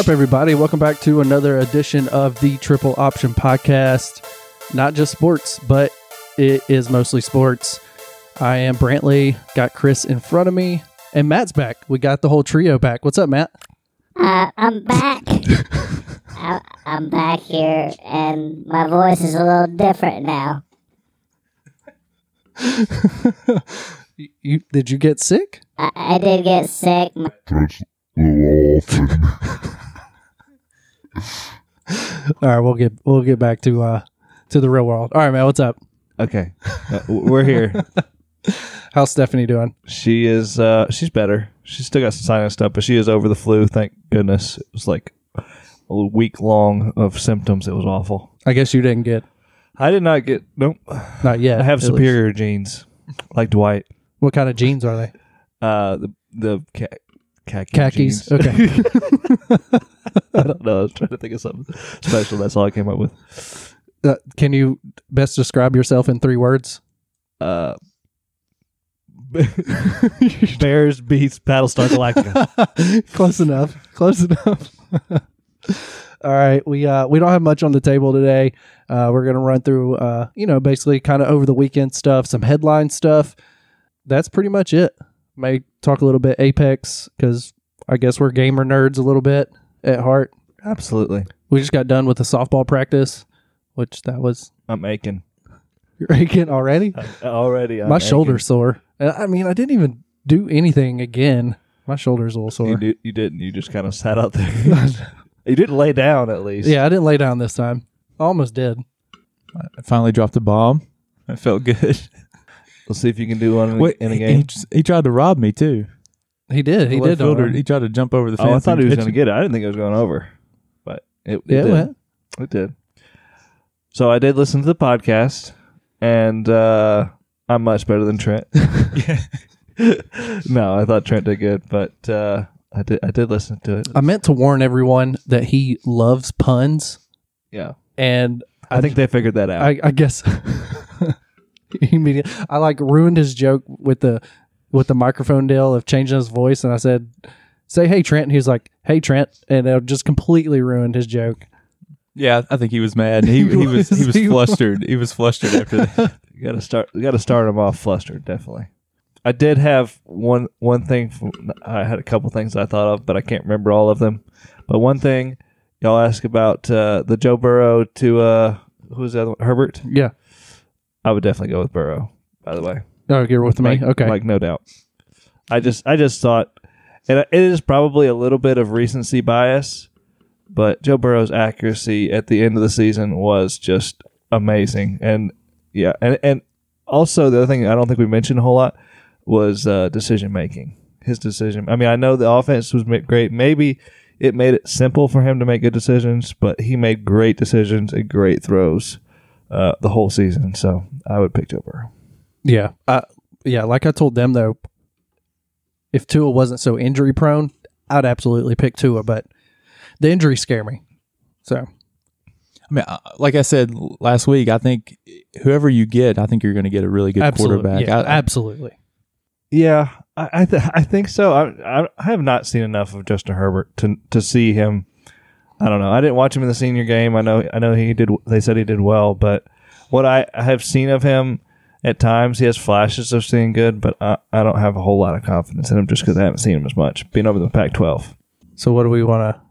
What's up, everybody? Welcome back to another edition of the Triple Option Podcast. Not just sports, but it is mostly sports. I am Brantley, got Chris in front of me, and Matt's back. We got the whole trio back. What's up, Matt? Uh, I'm back. I, I'm back here, and my voice is a little different now. You, you did you get sick? I, I did get sick. My, That's a little often. All right, we'll get we'll get back to uh to the real world. All right, man. What's up? Okay, uh, we're here. How's Stephanie doing? she is. uh She's better. She's still got some sinus stuff, but she is over the flu. Thank goodness. It was like a week long of symptoms. It was awful. I guess you didn't get I did not get. Nope. not yet. I have at least. superior genes, like Dwight. What kind of genes are they? Uh, the the ca- khaki Khakis. jeans. Okay. I don't know. I was trying to think of something special. That's all I came up with. Uh, can you best describe yourself in three words? Uh, Bears beets Battlestar Galactica. Close enough. Close enough. All right, we uh we don't have much on the table today. Uh, we're gonna run through uh you know basically kind of over the weekend stuff, some headline stuff. That's pretty much it. May talk a little bit Apex because I guess we're gamer nerds a little bit at heart. Absolutely. We just got done with the softball practice, which that was I'm aching you're aching already. already. I'm My aching. shoulder's sore. I mean, I didn't even do anything again. My shoulder's a little sore. You, did, you didn't. You just kind of sat out there. you didn't lay down at least. Yeah, I didn't lay down this time. I almost did. I finally dropped a bomb. It felt good. We'll see if you can do one in, Wait, in a game. He, he tried to rob me too. He did. He The did. fielder, he tried to jump over the fence. oh, I thought he was going to get it. I didn't think it was going over, but it, it Yeah, it did. went. It did. So I did listen to the podcast, and uh, I'm much better than Trent. no, I thought Trent did good, but uh, I did. I did listen to it. I meant to warn everyone that he loves puns, yeah, and I think they figured that out. I, I guess he immediate- I like ruined his joke with the with the microphone deal of changing his voice, and I said, "Say hey Trent," and he was like, "Hey Trent," and it just completely ruined his joke. Yeah, I think he was mad. He he was he was He was. flustered. He was flustered after that. You got to start. You got to start him off flustered. Definitely. I did have one one thing. From, I had a couple things I thought of, but I can't remember all of them. But one thing y'all asked about uh, the Joe Burrow to uh, who's the other one? Herbert. Yeah. I would definitely go with Burrow. By the way, Oh, you're with me. Like- okay. like no doubt. I just I just thought, and it is probably a little bit of recency bias, but Joe Burrow's accuracy at the end of the season was just amazing, and yeah, and and also the other thing I don't think we mentioned a whole lot was uh, decision making. His decision. I mean, I know the offense was great. Maybe it made it simple for him to make good decisions, but he made great decisions and great throws uh, the whole season. So I would pick Joe Burrow. Yeah. Uh, yeah. Like I told them though, if Tua wasn't so injury prone, I'd absolutely pick Tua, but the injuries scare me. So I mean, uh, like I said last week, I think whoever you get, I think you're going to get a really good absolutely, quarterback. yeah, I, I- absolutely. Yeah, I I, th- I think so. I, I I have not seen enough of Justin Herbert to to see him. I don't know. I didn't watch him in the senior game. I know I know he did. They said he did well, but what I have seen of him at times, he has flashes of seeing good, but I, I don't have a whole lot of confidence in him just because I haven't seen him as much. Being over the Pac-12, So what do we want to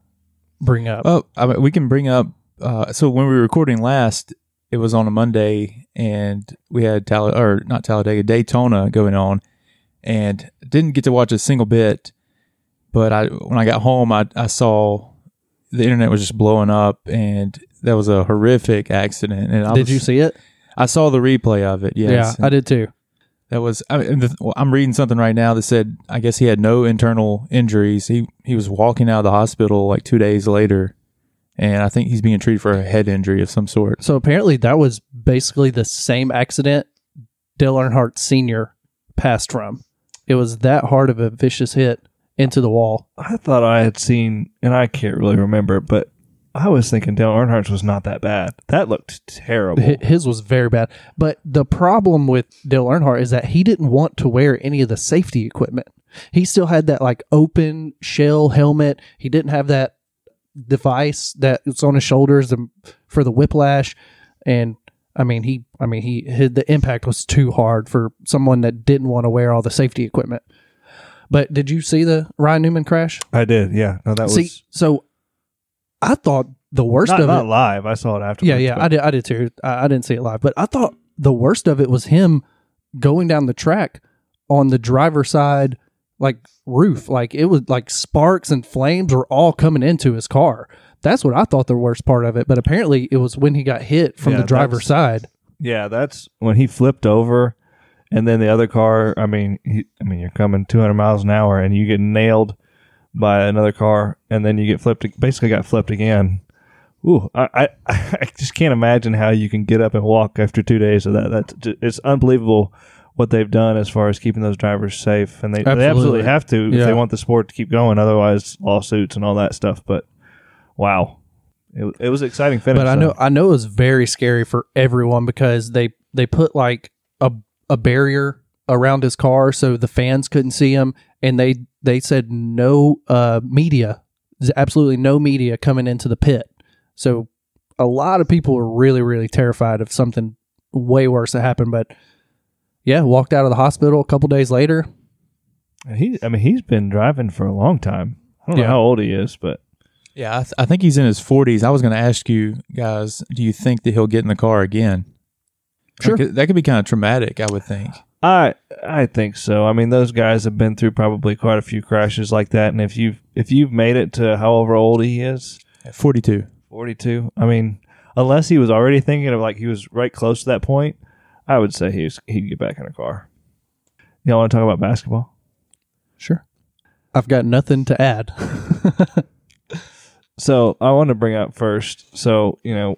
bring up? Oh, I mean, we can bring up. Uh, so when we were recording last, it was on a Monday, and we had Tal or not Talladega Daytona going on, and didn't get to watch a single bit. But I when I got home, I I saw the internet was just blowing up, and that was a horrific accident. And I Did was- you see it? I saw the replay of it. Yes, Yeah, I did too. that was. I mean, the, well, I'm reading something right now that said I guess he had no internal injuries. He he was walking out of the hospital like two days later, and I think he's being treated for a head injury of some sort. So apparently that was basically the same accident Dale Earnhardt Sr. passed from. It was that hard of a vicious hit into the wall. I thought I had seen, and I can't really remember, but I was thinking Dale Earnhardt's was not that bad. That looked terrible. Hi- His was very bad. But the problem with Dale Earnhardt is that he didn't want to wear any of the safety equipment. He still had that like open shell helmet. He didn't have that device that that's on his shoulders for the whiplash, and I mean he, I mean he, his, the impact was too hard for someone that didn't want to wear all the safety equipment. But did you see the Ryan Newman crash? I did. Yeah. No, that was so I thought the worst not, of not it. live. I saw it after. Yeah, yeah, but- I did. I did too. I, I didn't see it live, but I thought the worst of it was him going down the track on the driver's side, like roof. Like it was like sparks and flames were all coming into his car. That's what I thought the worst part of it. But apparently, it was when he got hit from Yeah, the driver's side. Yeah, that's when he flipped over, and then the other car. I mean, he, I mean, you're coming 200 miles an hour, and you get nailed by another car, and then you get flipped. Basically, got flipped again. Ooh, I, I, I just can't imagine how you can get up and walk after two days of that. That's it's unbelievable what they've done as far as keeping those drivers safe, and they they Absolutely. absolutely have to if they want the sport to keep going. Otherwise, lawsuits and all that stuff. But wow, it, it was an exciting finish. But I know I know it was very scary for everyone because they they put like a a barrier around his car so the fans couldn't see him, and they they said no uh, media, there's absolutely no media coming into the pit. So a lot of people were really really terrified of something way worse that happened. But yeah, walked out of the hospital a couple days later. He, I mean, he's been driving for a long time. I don't Yeah. know how old he is, but Yeah, I, th- I think he's in his 40s. I was going to ask you guys, do you think that he'll get in the car again? Sure. Like, that could be kind of traumatic, I would think. I, I think so. I mean, those guys have been through probably quite a few crashes like that, and if you've if you've made it to however old he is, At 42. forty two. I mean, unless he was already thinking of like he was right close to that point, I would say he's he'd get back in a car. Y'all want to talk about basketball? Sure, I've got nothing to add. So I want to bring up first. So you know,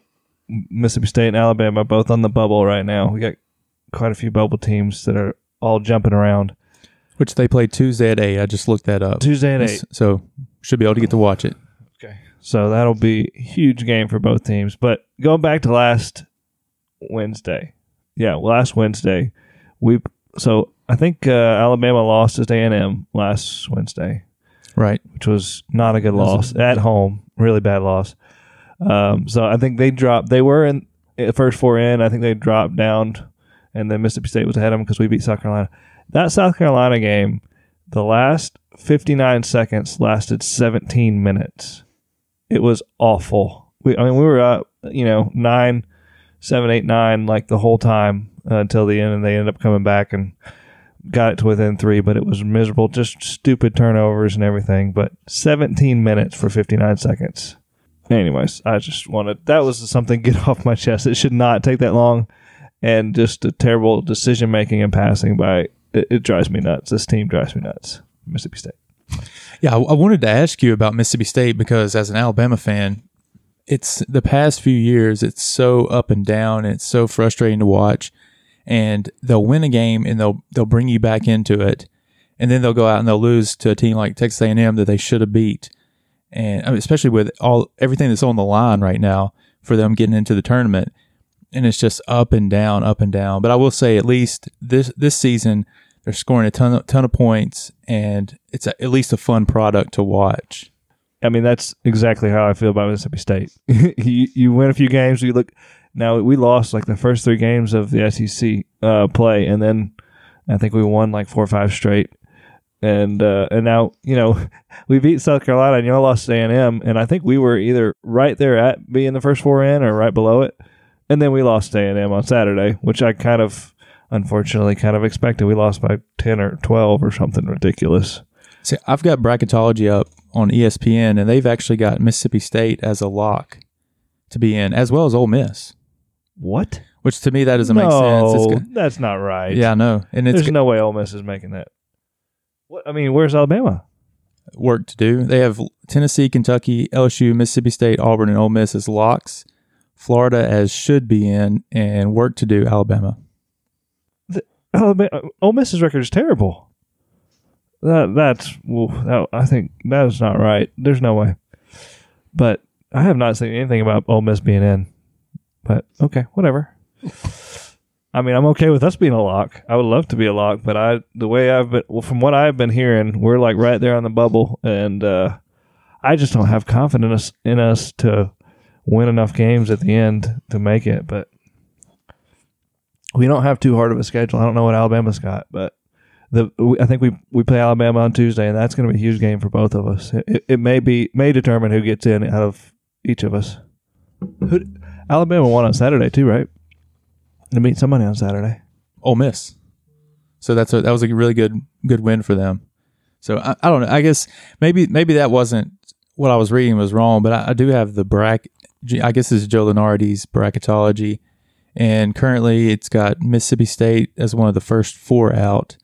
Mississippi State and Alabama both on the bubble right now. We got quite a few bubble teams that are all jumping around. Which they play Tuesday at 8. I just looked that up. Tuesday at eight. So should be able to get to watch it. Okay. So that'll be a huge game for both teams. But going back to last Wednesday. Yeah, last Wednesday. We so I think uh, Alabama lost to A&M last Wednesday, Right. which was not a good loss at home. Really bad loss. Um, so I think they dropped. They were in the first four in. I think they dropped down, and then Mississippi State was ahead of them because we beat South Carolina. That South Carolina game, the last 59 seconds lasted 17 minutes. It was awful. We, I mean, we were up, you know, nine, seven, eight, nine, like the whole time uh, until the end, and they ended up coming back and got it to within three. But it was miserable, just stupid turnovers and everything. But 17 minutes for 59 seconds. Anyways, I just wanted that was something get off my chest. It should not take that long, and just a terrible decision making and passing by. It, it drives me nuts. This team drives me nuts. Mississippi State. Yeah, I, I wanted to ask you about Mississippi State because as an Alabama fan, it's the past few years, it's so up and down. And it's so frustrating to watch. And they'll win a game and they'll they'll bring you back into it, and then they'll go out and they'll lose to a team like Texas A&M that they should have beat. And especially with all everything that's on the line right now for them getting into the tournament, and it's just up and down, up and down. But I will say, at least this this season, they're scoring a ton of, ton of points, and it's a, at least a fun product to watch. I mean, that's exactly how I feel about Mississippi State. you you win a few games. You look now. We lost like the first three games of the SEC uh, play, and then I think we won like four or five straight. And uh, and now you know we beat South Carolina, and y'all lost A and M, and I think we were either right there at being the first four in, or right below it. And then we lost A and M on Saturday, which I kind of unfortunately kind of expected. We lost by ten or twelve or something ridiculous. See, I've got bracketology up on ESPN, and they've actually got Mississippi State as a lock to be in, as well as Ole Miss. What? Which to me that doesn't make sense. It's that's not right. yeah, I know, and it's There's no way Ole Miss is making that. What I mean, where's Alabama? work to do. They have Tennessee, Kentucky, LSU, Mississippi State, Auburn, and Ole Miss as locks. Florida as should be in, and work to do. Alabama. Alabama, Ole Miss's record is terrible. That that's well, that, I think that is not right. There's no way. But I have not seen anything about Ole Miss being in. But okay, whatever. I mean, I'm okay with us being a lock. I would love to be a lock, but I the way I've been well, from what I've been hearing, we're like right there on the bubble, and uh, I just don't have confidence in us to win enough games at the end to make it. But we don't have too hard of a schedule. I don't know what Alabama's got, but the I think we we play Alabama on Tuesday, and that's going to be a huge game for both of us. It, it may be may determine who gets in out of each of us. Who Alabama won on Saturday too, right? To meet somebody on Saturday. Ole Miss. So that's a, that was a really good good win for them. So I, I don't know. I guess maybe maybe that wasn't what I was reading was wrong, but I, I do have the bracket. I guess this is Joe Lunardi's bracketology, and currently it's got Mississippi State as one of the first four out,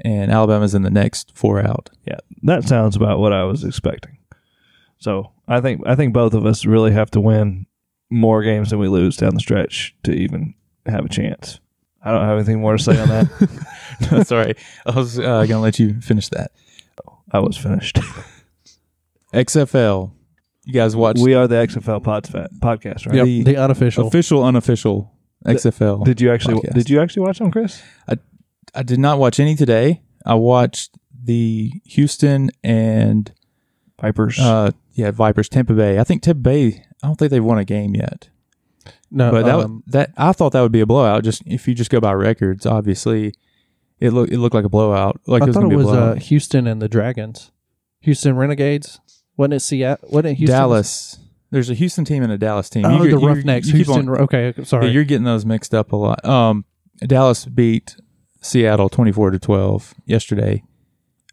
and Alabama's in the next four out. Yeah, that sounds about what I was expecting. So I think I think both of us really have to win more games than we lose down the stretch to even have a chance. I don't have anything more to say on that. Sorry, I was uh, gonna let you finish that. I was finished. XFL. You guys watch we are the XFL pod, podcast, right? Yep, The the unofficial. official, unofficial XFL. Did you actually podcast. did you actually watch them, Chris? I did not watch any today. I watched the Houston and Vipers. uh yeah Vipers Tampa Bay. I think Tampa Bay. I don't think they've won a game yet. No, But that um, that I thought that would be a blowout. Just if you just go by records, obviously it looked it looked like a blowout. Like I it was thought it was uh. Houston and the Dragons. Houston Renegades. Wasn't it Seattle? Wasn't it Houston? Dallas. There's a Houston team and a Dallas team. Oh, you, the Roughnecks. Houston. On, okay, sorry. You're getting those mixed up a lot. Um, Dallas beat Seattle 24 to 12 yesterday.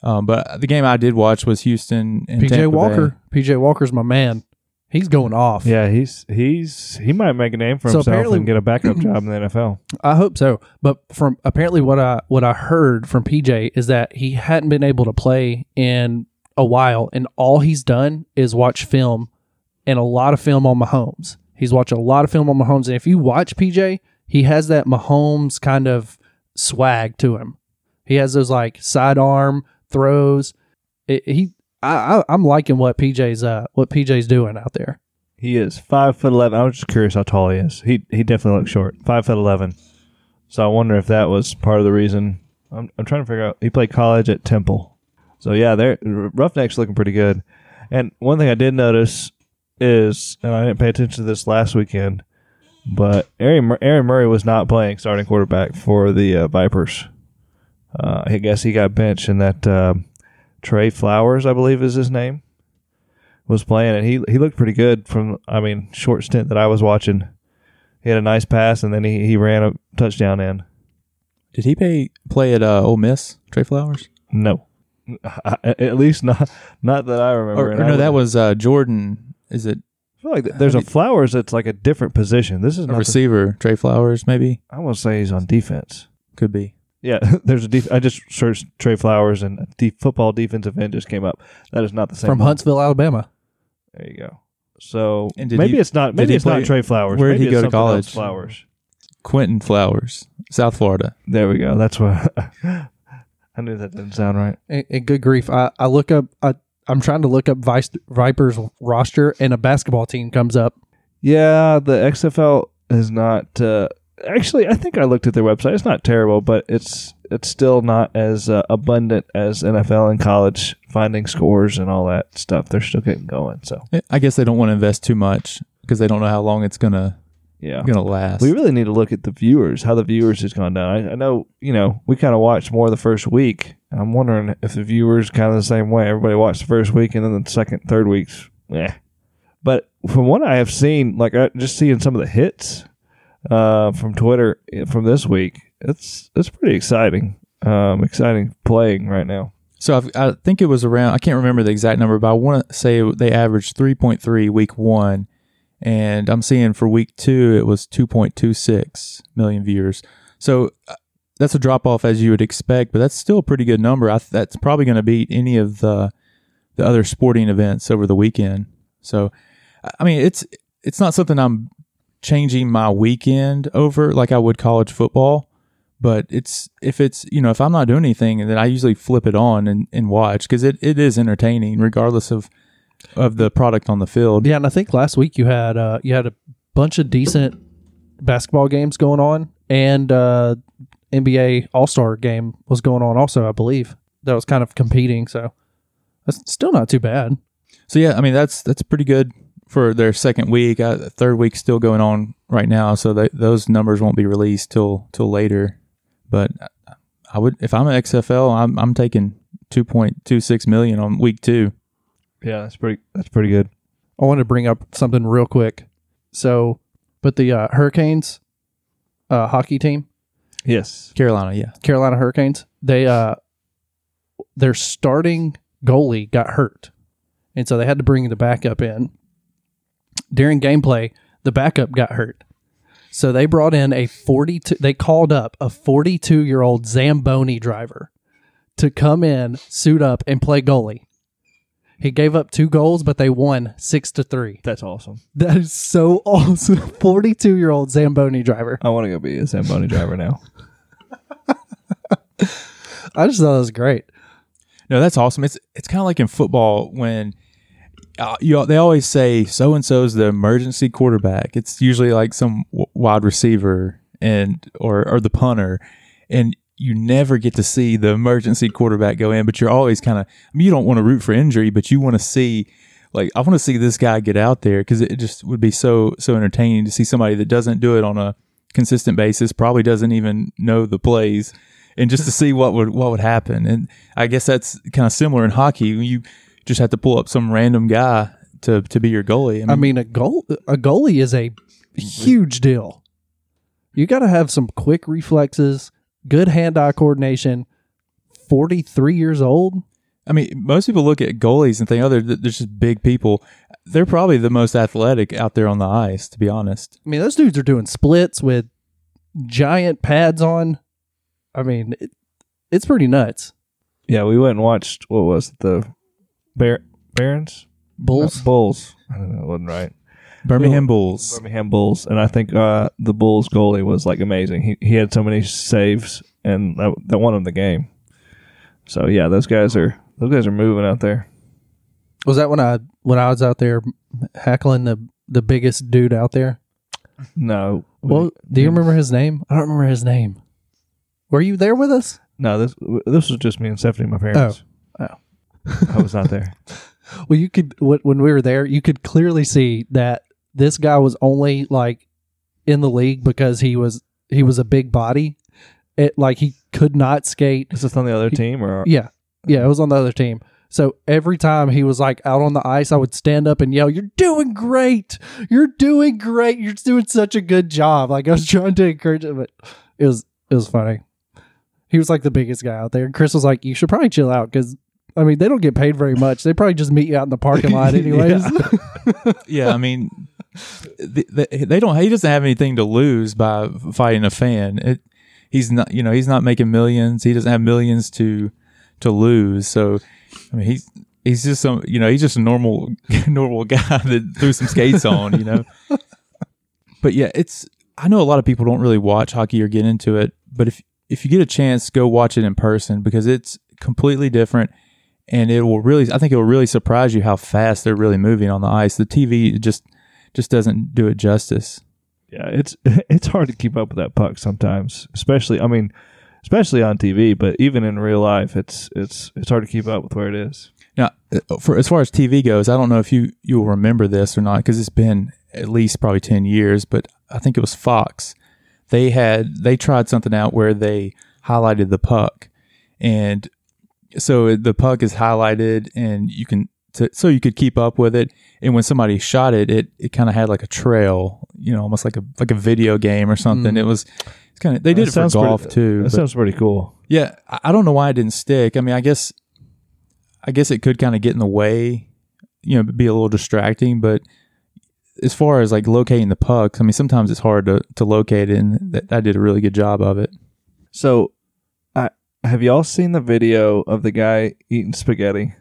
Um, but the game I did watch was Houston and PJ Tampa Bay. Walker. PJ Walker's my man. He's going off. yeah, he's he's he might make a name for So himself apparently- and get a backup job in the NFL. I hope so. But from apparently what I what I heard from PJ is that he hadn't been able to play in a while, and all he's done is watch film and a lot of film on Mahomes. He's watched a lot of film on Mahomes, and if you watch PJ, he has that Mahomes kind of swag to him. He has those like sidearm throws. It, he, I, I, I'm liking what PJ's uh what PJ's doing out there. He is five foot eleven. I was just curious how tall he is. He he definitely looks short. Five foot eleven. So I wonder if that was part of the reason. I'm I'm trying to figure out. He played college at Temple. So yeah, they're Roughnecks looking pretty good. And one thing I did notice is, and I didn't pay attention to this last weekend, but Aaron Aaron Murray was not playing starting quarterback for the uh, Vipers. Uh, I guess he got benched, in that uh, Trey Flowers, I believe, is his name was playing, and he he looked pretty good from I mean short stint that I was watching. He had a nice pass, and then he, he ran a touchdown in. Did he pay, play at uh, Ole Miss, Trey Flowers? No, at least not not that I remember. Or, or I no, that was uh, Jordan. Is it I feel like there's a Flowers that's like a different position. This is a not. the- receiver? Trey Flowers, maybe? I want to say he's on defense. Could be. Yeah, there's a def- I just searched Trey Flowers and the de- football defensive end just came up. That is not the same From one. Huntsville, Alabama. There you go. So And did maybe he- it's not. did Maybe he it's play- not Trey Flowers. where did Maybe he go to something else college? Flowers. Quinton Flowers, South Florida. There we go. That's what I knew that didn't sound right. And, and good grief, I, I look up. I, I'm trying to look up Vice Vipers roster, and a basketball team comes up. Yeah, the XFL is not. Uh, actually, I think I looked at their website. It's not terrible, but it's it's still not as uh, abundant as NFL and college finding scores and all that stuff. They're still getting going. So I guess they don't want to invest too much because they don't know how long it's gonna yeah, gonna last. we really need to look at the viewers. How the viewers has gone down. I, I know you know we kind of watched more the first week. I'm wondering if the viewers kind of the same way. Everybody watched the first week and then the second, third weeks. Yeah. But from what I have seen, like just seeing some of the hits uh, from Twitter eh, from this week, it's it's pretty exciting. Um, exciting playing right now. So I've, I think it was around. I can't remember the exact number, but I want to say they averaged 3.3 week one, and I'm seeing for week two it was 2.26 million viewers. So uh, that's a drop off as you would expect, but that's still a pretty good number. I, that's probably going to beat any of the the other sporting events over the weekend. So, I mean, it's it's not something I'm changing my weekend over like I would college football but it's if it's you know if i'm not doing anything then i usually flip it on and, and watch because it, it is entertaining regardless of of the product on the field Yeah, and I think last week you had uh, you had a bunch of decent basketball games going on, and uh, NBA All Star game was going on also. I believe that was kind of competing, so that's still not too bad. So yeah, I mean that's that's pretty good for their second week. Uh, third week still going on right now, so they, those numbers won't be released till till later. But I would, if I'm an XFL, I'm I'm taking two point two six million on week two. Yeah, that's pretty. That's pretty good. I want to bring up something real quick. So, but the uh, Hurricanes uh, hockey team, Yes. Carolina, yeah, Carolina Hurricanes, they uh, their starting goalie got hurt, and so they had to bring the backup in. During gameplay, the backup got hurt, so they brought in a forty-two. They called up a forty-two-year-old Zamboni driver to come in, suit up, and play goalie. He gave up two goals, but they won six to three. That's awesome. That is so awesome. 42 year old Zamboni driver. I want to go be a Zamboni driver now. I just thought it was great. no, that's awesome. It's it's kind of like in football when uh, you they always say so and so's the emergency quarterback. It's usually like some w- wide receiver and or or the punter, and you never get to see the emergency quarterback go in. But you're always kind of I mean, you don't want to root for injury, but you want to see like I want to see this guy get out there because it just would be so so entertaining to see somebody that doesn't do it on a consistent basis, probably doesn't even know the plays. And just to see what would what would happen, and I guess that's kind of similar in hockey. You just have to pull up some random guy to to be your goalie. I mean, a goal a goalie is a huge deal. You got to have some quick reflexes, good hand eye coordination. 43 years old. I mean, most people look at goalies and think, oh, they're, they're just big people. They're probably the most athletic out there on the ice, to be honest. I mean, those dudes are doing splits with giant pads on. I mean, it, it's pretty nuts. Yeah, we went and watched what was it, the Bear Barons Bulls. No, Bulls. I don't know, it wasn't right. Birmingham Bulls. Birmingham Bulls, and I think uh, the Bulls goalie was like amazing. He he had so many saves, and that, that won him the game. So yeah, those guys are those guys are moving out there. Was that when I when I was out there heckling the the biggest dude out there? No, Well, do you remember his name? I don't remember his name. Were you there with us? No, this this was just me and Stephanie, my parents. Oh. I was not there. Well, you could when we were there, you could clearly see that this guy was only like in the league because he was he was a big body. It like he could not skate. Is this on the other team or? Yeah, yeah, it was on the other team. So every time he was like out on the ice, I would stand up and yell, "You're doing great! You're doing great! You're doing such a good job!" Like I was trying to encourage him, but it was it was funny. He was like the biggest guy out there. And Chris was like, "You should probably chill out because." I mean, they don't get paid very much. They probably just meet you out in the parking lot, anyways. yeah, I mean, they, they, they don't. He doesn't have anything to lose by fighting a fan. It, he's not. You know, he's not making millions. He doesn't have millions to to lose. So, I mean, he's he's just some. You know, he's just a normal normal guy that threw some skates on. You know, but yeah, it's. I know a lot of people don't really watch hockey or get into it, but if if you get a chance, go watch it in person because it's completely different and it will really I think it will really surprise you how fast they're really moving on the ice. The TV just just doesn't do it justice. Yeah, it's it's hard to keep up with that puck sometimes, especially I mean, especially on TV, but even in real life, it's it's it's hard to keep up with where it is. Now, uh, for as far as TV goes, I don't know if you you will remember this or not because it's been at least probably 10 years, but I think it was Fox. They had they tried something out where they highlighted the puck and so the puck is highlighted and you can to, so you could keep up with it. And when somebody shot it it it kind of had like a trail you know almost like a like a video game or something. Mm. It was it's kind of they did That it for sounds golf pretty- too That but- sounds pretty cool. yeah I- i don't know why it didn't stick. I mean i guess i guess it could kind of get in the way you know be a little distracting but as far as like locating the pucks i mean sometimes it's hard to to locate it and that, that did a really good job of it. So, I have y'all seen the video of the guy eating spaghetti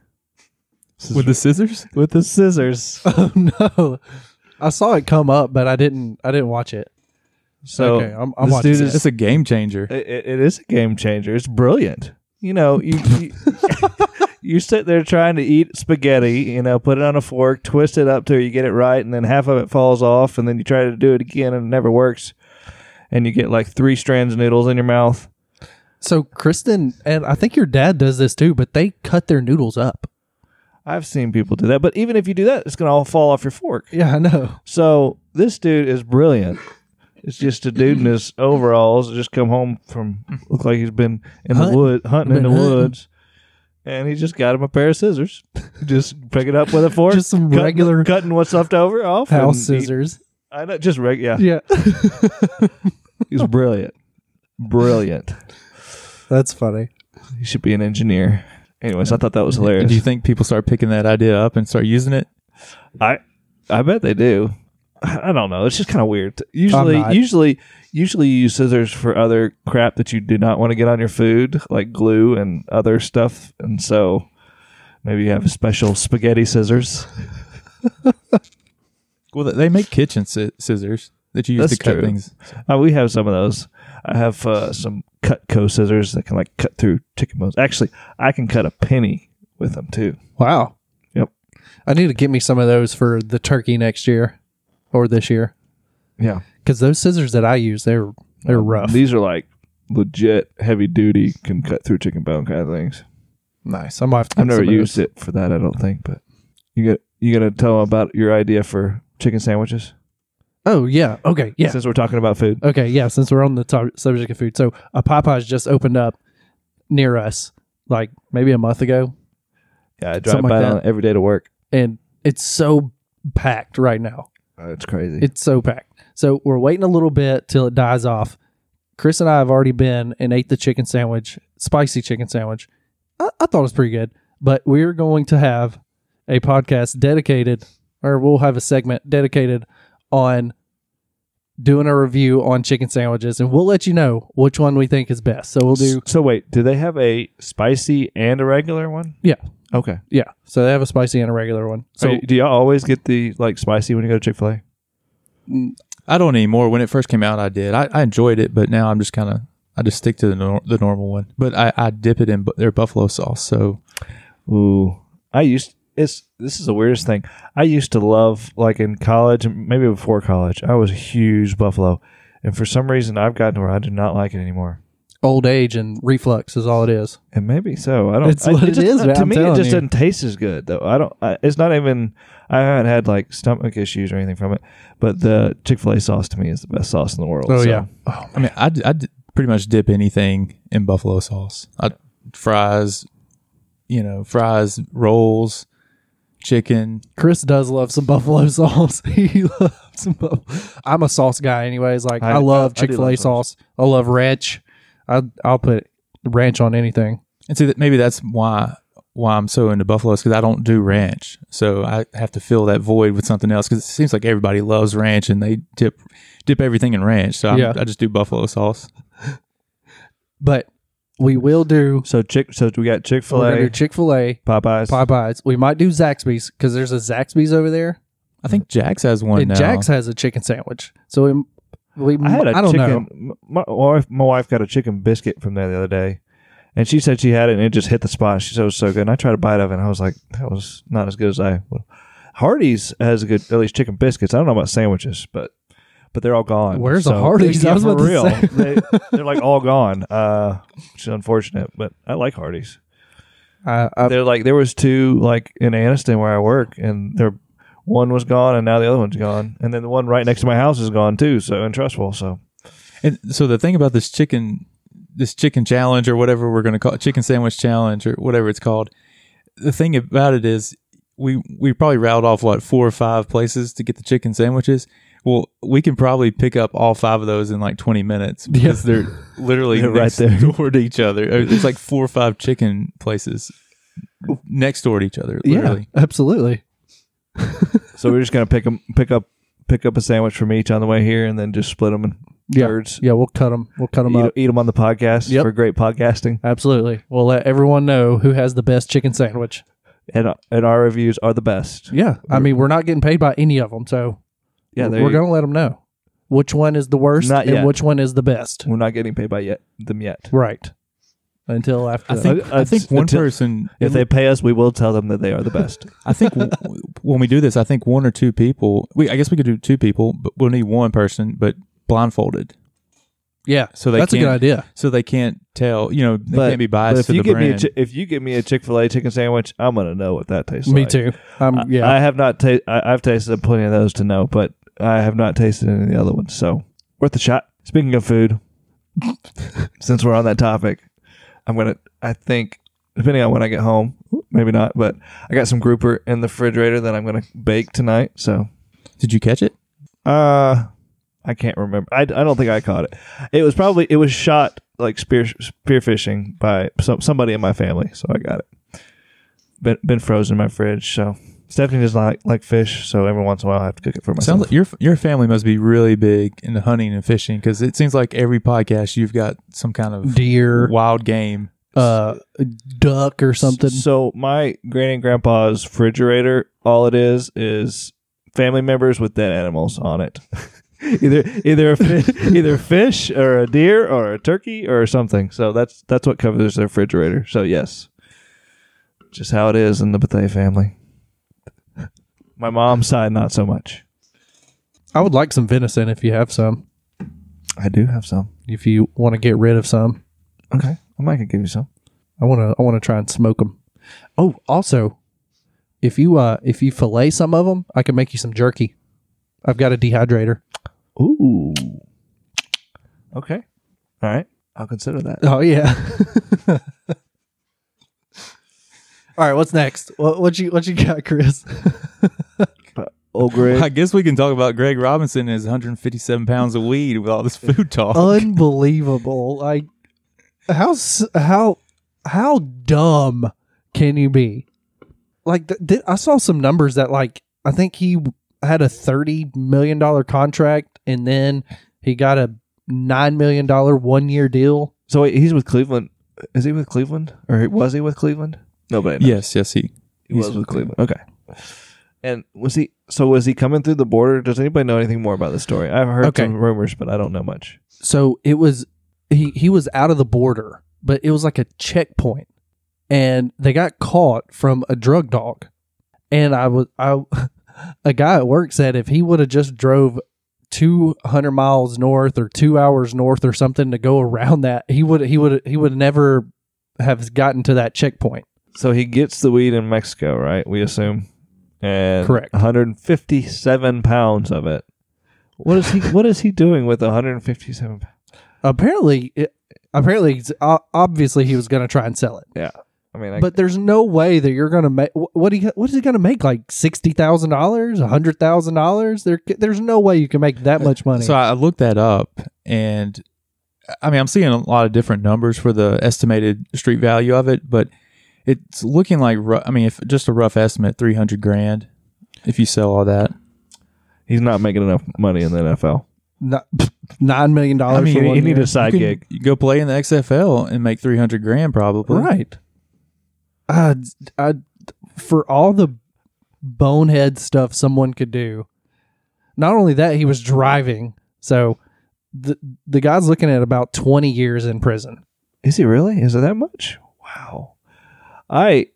with the scissors with the scissors? oh no, I saw it come up, but I didn't. I didn't watch it. So Okay, I'm- I'm this watching dude this. is it's a game changer it, it- it is a game changer. It's brilliant. You know, you, you you sit there trying to eat spaghetti. You know, put it on a fork, twist it up till you get it right, and then half of it falls off, and then you try to do it again, and it never works, and you get like three strands of noodles in your mouth. So Kristen and I think your dad does this too, but they cut their noodles up. I've seen people do that, but even if you do that, it's going to all fall off your fork. Yeah, I know. So this dude is brilliant. It's just a dude in his overalls that just come home from look like he's been in the wood hunting in been the hunting. woods, and he just got him a pair of scissors. just pick it up with a fork. Just some cutting- regular cutting what's left over off. House and he- scissors. I know, just reg. Yeah, Yeah. he's brilliant, brilliant. That's funny. You should be an engineer. Anyways, I thought that was hilarious. Do you think people start picking that idea up and start using it? I I bet they do. I I don't know. It's just kind of weird. Usually, not. usually, usually you use scissors for other crap that you do not want to get on your food, like glue and other stuff. And so, maybe you have special spaghetti scissors. Well, they make kitchen sci- scissors that you use That's to cut true. things. Uh, we have some of those. I have uh, some Cutco scissors that can like cut through chicken bones. Actually, I can cut a penny with them too. Wow. Yep. I need to get me some of those for the turkey next year or this year Yeah, because those scissors that I use they're they're rough. These are like legit heavy duty, can cut through chicken bone kind of things. nice. I might have to. I've never used it for that. I don't think, but you get you gonna tell them about your idea for chicken sandwiches Oh yeah. Okay. Yeah. since we're talking about food. Okay. Yeah. Since we're on the to- subject of food, so a Popeyes just opened up near us, like maybe a month ago, Yeah, I drive Something by like on every day to work. and it's so packed right now. Oh, it's crazy. It's so packed. So we're waiting a little bit till it dies off. Chris and I have already been and ate the chicken sandwich, spicy chicken sandwich. I, I thought it was pretty good, but we're going to have a podcast dedicated, or we'll have a segment dedicated on doing a review on chicken sandwiches, and we'll let you know which one we think is best. So we'll do, so wait, do they have a spicy and a regular one? yeah, Okay. yeah. So they have a spicy and a regular one. So So do y'all always get the like spicy when you go to Chick Fil A? Mm, I don't anymore. When it first came out, I did. I, I enjoyed it, but now I'm just kind of I just stick to the nor- the normal one. But I, I dip it in bu- their buffalo sauce. So Ooh, I used it's this is the weirdest thing. I used to love like in college, and maybe before college, I was a huge buffalo, and for some reason, I've gotten to where I do not like it anymore. old age and reflux is all it is. And maybe so. I don't. It's I, what it just, is, To I'm me, it just you. doesn't taste as good though. I don't. I, it's not even. I haven't had like stomach issues or anything from it. But the Chick Fil A sauce to me is the best sauce in the world. Oh so- yeah. I mean, I, d- I d- pretty much dip anything in buffalo sauce. I, fries, you know, fries, rolls, chicken. Chris does love some buffalo sauce. he loves some buffalo. I'm a sauce guy, anyways. Like I, I- love I- I do Chick Fil A sauce. sauce. I love ranch. I I'll put ranch on anything. And see, that maybe that's why why I'm so into buffalo buffaloes because I don't do ranch, so I have to fill that void with something else. Because it seems like everybody loves ranch and they dip dip everything in ranch. So I'm, Yeah. I just do buffalo sauce. But we will do. So chick. So we got Chick Fil We're gonna do A, Chick Fil A Popeyes. Popeyes. We might do Zaxby's because there's a Zaxby's over there, I think Jack's has one and now. Jack's has a chicken sandwich. So we, we I had a I don't chicken. know. My, my wife, my wife got a chicken biscuit from there the other day, and she said she had it and it just hit the spot. She said it was so good. And I tried a bite of it, and I was like, that was not as good as I. would. Hardee's has a good, at least chicken biscuits. I don't know about sandwiches, but but they're all gone. Where's the Hardee's? Yeah, I was for about to real. say. they, they're like all gone, uh, which is unfortunate. But I like Hardee's. I, I, They're like there was two like in Anniston where I work, and there one was gone, and now the other one's gone, and then the one right next to my house is gone too. So and trustful. So And so the thing about this chicken, this chicken challenge or whatever we're going to call it, chicken sandwich challenge or whatever it's called. The thing about it is we we probably route off what four or five places to get the chicken sandwiches. Well, we can probably pick up all five of those in like 20 minutes because they're literally They're right next there. door to each other. There's like four or five chicken places next door to each other. yeah, absolutely. So we're just gonna pick 'em- pick up, pick up a sandwich from each on the way here, and then just split them in Yeah, thirds. yeah. We'll cut them. We'll cut them Eat, up. eat them on the podcast Yep. for great podcasting, Absolutely. We'll let everyone know who has the best chicken sandwich. and and our reviews are the best. Yeah. I mean, we're not getting paid by any of them, so Yeah, there we're you- going to let them know which one is the worst Not and yet. which one is the best. We're not getting paid by yet them yet. Right. Until after. I think I think one until- person If they pay us, we will tell them that they are the best. I think w- w- when we do this, I think one or two people. We I guess we could do two people, but we'll need one person, but blindfolded. Yeah, So they that's a good can't- idea. so they can't tell. You know, they But- can't be But biased if to you the give me a chi- if you give me a Chick Fil A chicken sandwich, I'm gonna know what that tastes like. Me like. too. Um, I- yeah, I have not. Ta- I, I've tasted plenty of those to know, but I have not tasted any of the other ones. So worth a shot. Speaking of food, since we're on that topic, I'm gonna. I think depending on when I get home, maybe not, but I got some grouper in the refrigerator that I'm gonna bake tonight. So Did you catch it? uh, I can't remember. I, I don't think I caught it. It was probably it was shot like spear spear fishing by some, somebody in my family, so I got it. Been been frozen in my fridge. So Stephanie does not like, like fish, so every once in a while I have to cook it for myself. Sounds like your your family must be really big into hunting and fishing because it seems like every podcast you've got some kind of deer, wild game. uh, duck or something. So my granny and grandpa's refrigerator, all it is is family members with dead animals on it. either either a fi- either fish or a deer or a turkey or something. So that's that's what covers their refrigerator. So yes, just how it is in the Bethea family. My mom's side, not so much. I would like some venison if you have some. I do have some. If you want to get rid of some, Okay, I might could give you some. I want to. I want to try and smoke them. Oh, also, if you uh if you fillet some of them, I can make you some jerky. I've got a dehydrator. Ooh. Okay. All right. I'll consider that. Oh yeah. All right, what's next? What what you what you got, Chris? Oh, Greg. I guess we can talk about Greg Robinson and his 157 pounds of weed with all this food talk. Unbelievable! Like how s- how how dumb can you be? Like th- th- I saw some numbers that like I think he had a thirty million dollar contract and then he got a nine million dollar one year deal. So wait, he's with Cleveland. Is he with Cleveland, or was he with Cleveland? Nobody. Knows. yes, yes, he. he was with Cleveland. Okay. And was he? So was he coming through the border? Does anybody know anything more about the story? I've heard Okay. some rumors, but I don't know much. so it was he he was out of the border, but it was like a checkpoint, and they got caught from a drug dog. And I was I a guy at work said if he would have just drove two hundred miles north or two hours north or something to go around that, he would he would he would never have gotten to that checkpoint. So he gets the weed in Mexico, right? We assume. And Correct. 157 pounds of it. What is he? What is he doing with 157? pounds? Apparently, it, apparently, it's- obviously, he was going to try and sell it. Yeah. I mean, I, but there's no way that you're gonna make what do you what is he gonna make like sixty thousand dollars a hundred thousand dollars there there's no way you can make that much money So I looked that up, and I mean, I'm seeing a lot of different numbers for the estimated street value of it, but it's looking like, I mean, if just a rough estimate, 300 grand if you sell all that. he's not making enough money in the NFL. Not, nine million dollars I mean, for you one he need a side you can, gig. You go play in the XFL and make 300 grand probably. right uh, I, for all the bonehead stuff someone could do not only that he was driving so the the guy's looking at about 20 years in prison Is he really? Is it that much? Wow. I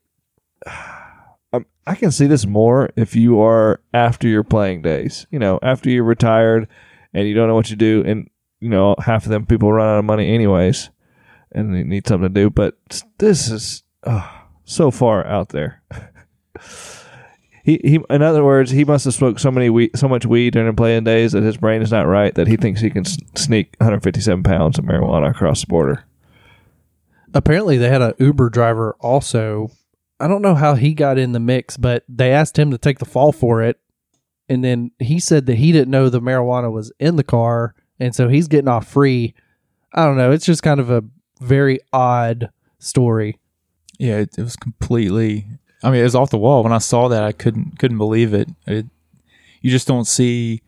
um, I can see this more if you are after your playing days. You know, after you're retired and you don't know what you do, and you know half of them people run out of money anyways, and they need something to do. But this is oh, so far out there. He, he, in other words, he must have smoked so many weed, so much weed during playing days that his brain is not right. That he thinks he can sneak 157 pounds of marijuana across the border. Apparently they had a Uber driver also. I don't know how he got in the mix, but they asked him to take the fall for it. And then he said that he didn't know the marijuana was in the car. And so he's getting off free. I don't know. It's just kind of a very odd story. Yeah, it, it was completely. I mean, it was off the wall. When I saw that, I couldn't couldn't believe it. it you just don't see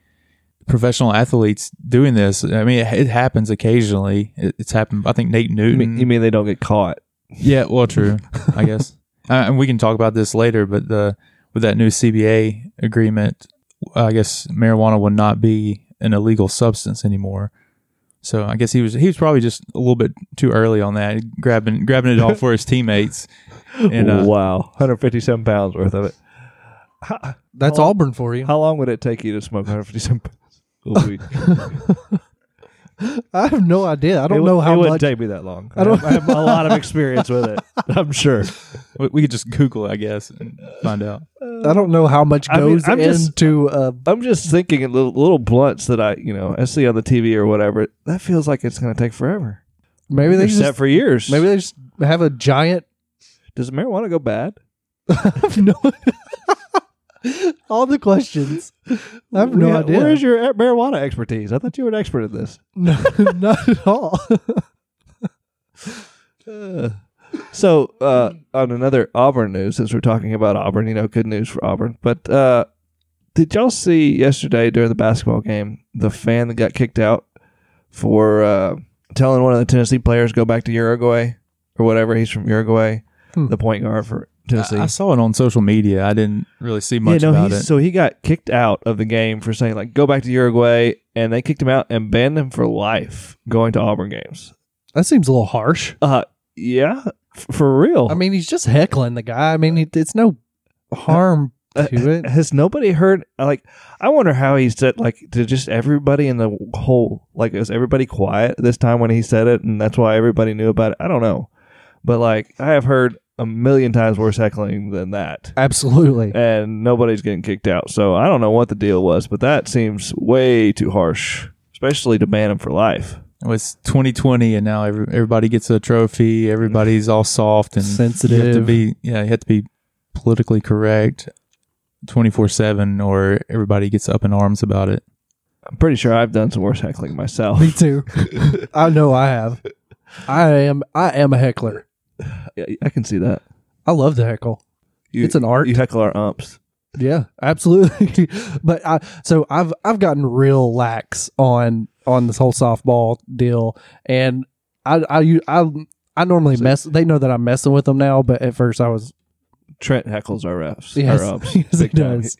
professional athletes doing this. I mean, it, it happens occasionally. It, it's happened. I think Nate You Newton. mean, you mean they don't get caught? yeah, well, true. I guess, uh, and we can talk about this later. But the with that new CBA agreement, I guess marijuana would not be an illegal substance anymore. So I guess he was he was probably just a little bit too early on that, grabbing grabbing it all for his teammates. And uh, wow, 157 pounds worth of it. How, That's How- Auburn for you. how long would it take you to smoke 157 pounds of weed? I have no idea. I don't it, know would- how it wouldn't much. take me that long. I I, don't- have, I have a lot of experience with it. I'm sure. We, we could just Google it, I guess, and find out. I don't know how much I mean, goes I'm just- into. uh, I'm just thinking of little, little blunts that I, you know, I see on the TV or whatever. That feels like it's going to take forever. maybe they They're set for years. maybe they just have a giant. does marijuana go bad? I have no. All the questions. I have no idea. Where is your marijuana expertise? I thought you were an expert at this. No, not at all. Uh, so, uh, on another Auburn news, since we're talking about Auburn, you know, good news for Auburn. But uh, did y'all see yesterday during the basketball game the fan that got kicked out for uh, telling one of the Tennessee players go back to Uruguay or whatever? He's from Uruguay, Hmm. the point guard for Tennessee. I, I saw it on social media. I didn't really see much yeah, no, about he's, it. so he got kicked out of the game for saying like go back to Uruguay, and they kicked him out and banned him for life going to Auburn games. that seems a little harsh. Uh, yeah, f- for real. I mean, he's just heckling the guy. I mean, it, it's no harm Uh, to it. Has nobody heard? Like, I wonder how he said like to just everybody in the whole like is everybody quiet this time when he said it, and that's why everybody knew about it. I don't know, but like I have heard a million times worse heckling than that, Absolutely. and nobody's getting kicked out. So I don't know what the deal was, but that seems way too harsh, especially to ban him for life. It was 2020, and now every, everybody gets a trophy. Everybody's all soft and You have to Sensitive. be, yeah, you have to be politically correct 24 7, or everybody gets up in arms about it. I'm pretty sure I've done some worse heckling myself. Me too. I know I have. I am. I am a heckler. Yeah, I can see that. I love to heckle. You, It's an art. You heckle our umps. Yeah, absolutely. but I so I've I've gotten real lax on on this whole softball deal, and I I I, I normally mess. They know that I'm messing with them now, but at first I was Trent heckles our refs. yes, Our umps. yes he Big time. does.